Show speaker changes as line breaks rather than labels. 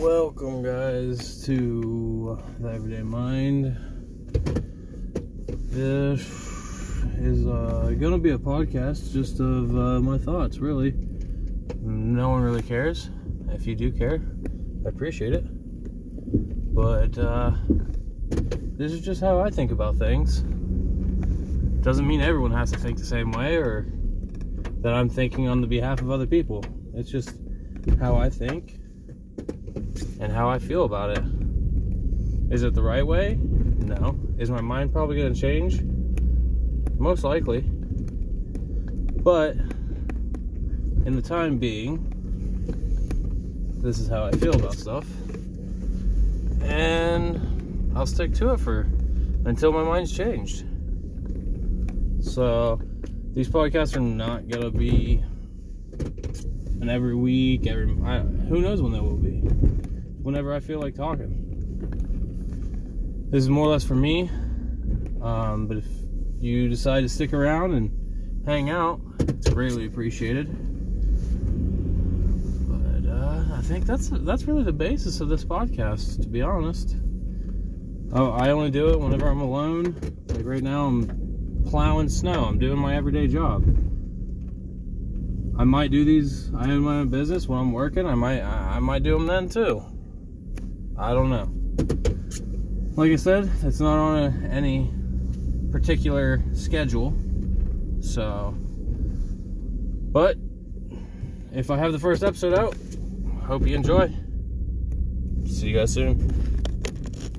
Welcome, guys, to the Everyday Mind. This is uh, going to be a podcast just of uh, my thoughts, really. No one really cares. If you do care, I appreciate it. But uh, this is just how I think about things. Doesn't mean everyone has to think the same way or that I'm thinking on the behalf of other people. It's just how I think and how I feel about it. Is it the right way? No. Is my mind probably going to change? Most likely. But in the time being, this is how I feel about stuff. And I'll stick to it for until my mind's changed. So these podcasts are not going to be an every week, every I, who knows when they will be whenever I feel like talking. This is more or less for me. Um, but if you decide to stick around and hang out, it's greatly appreciated. But uh, I think that's that's really the basis of this podcast, to be honest. Oh, I only do it whenever I'm alone. Like right now, I'm plowing snow. I'm doing my everyday job. I might do these. I own my own business when I'm working. I might. I might do them then too. I don't know. Like I said, it's not on a, any particular schedule. So, but if I have the first episode out, hope you enjoy. See you guys soon.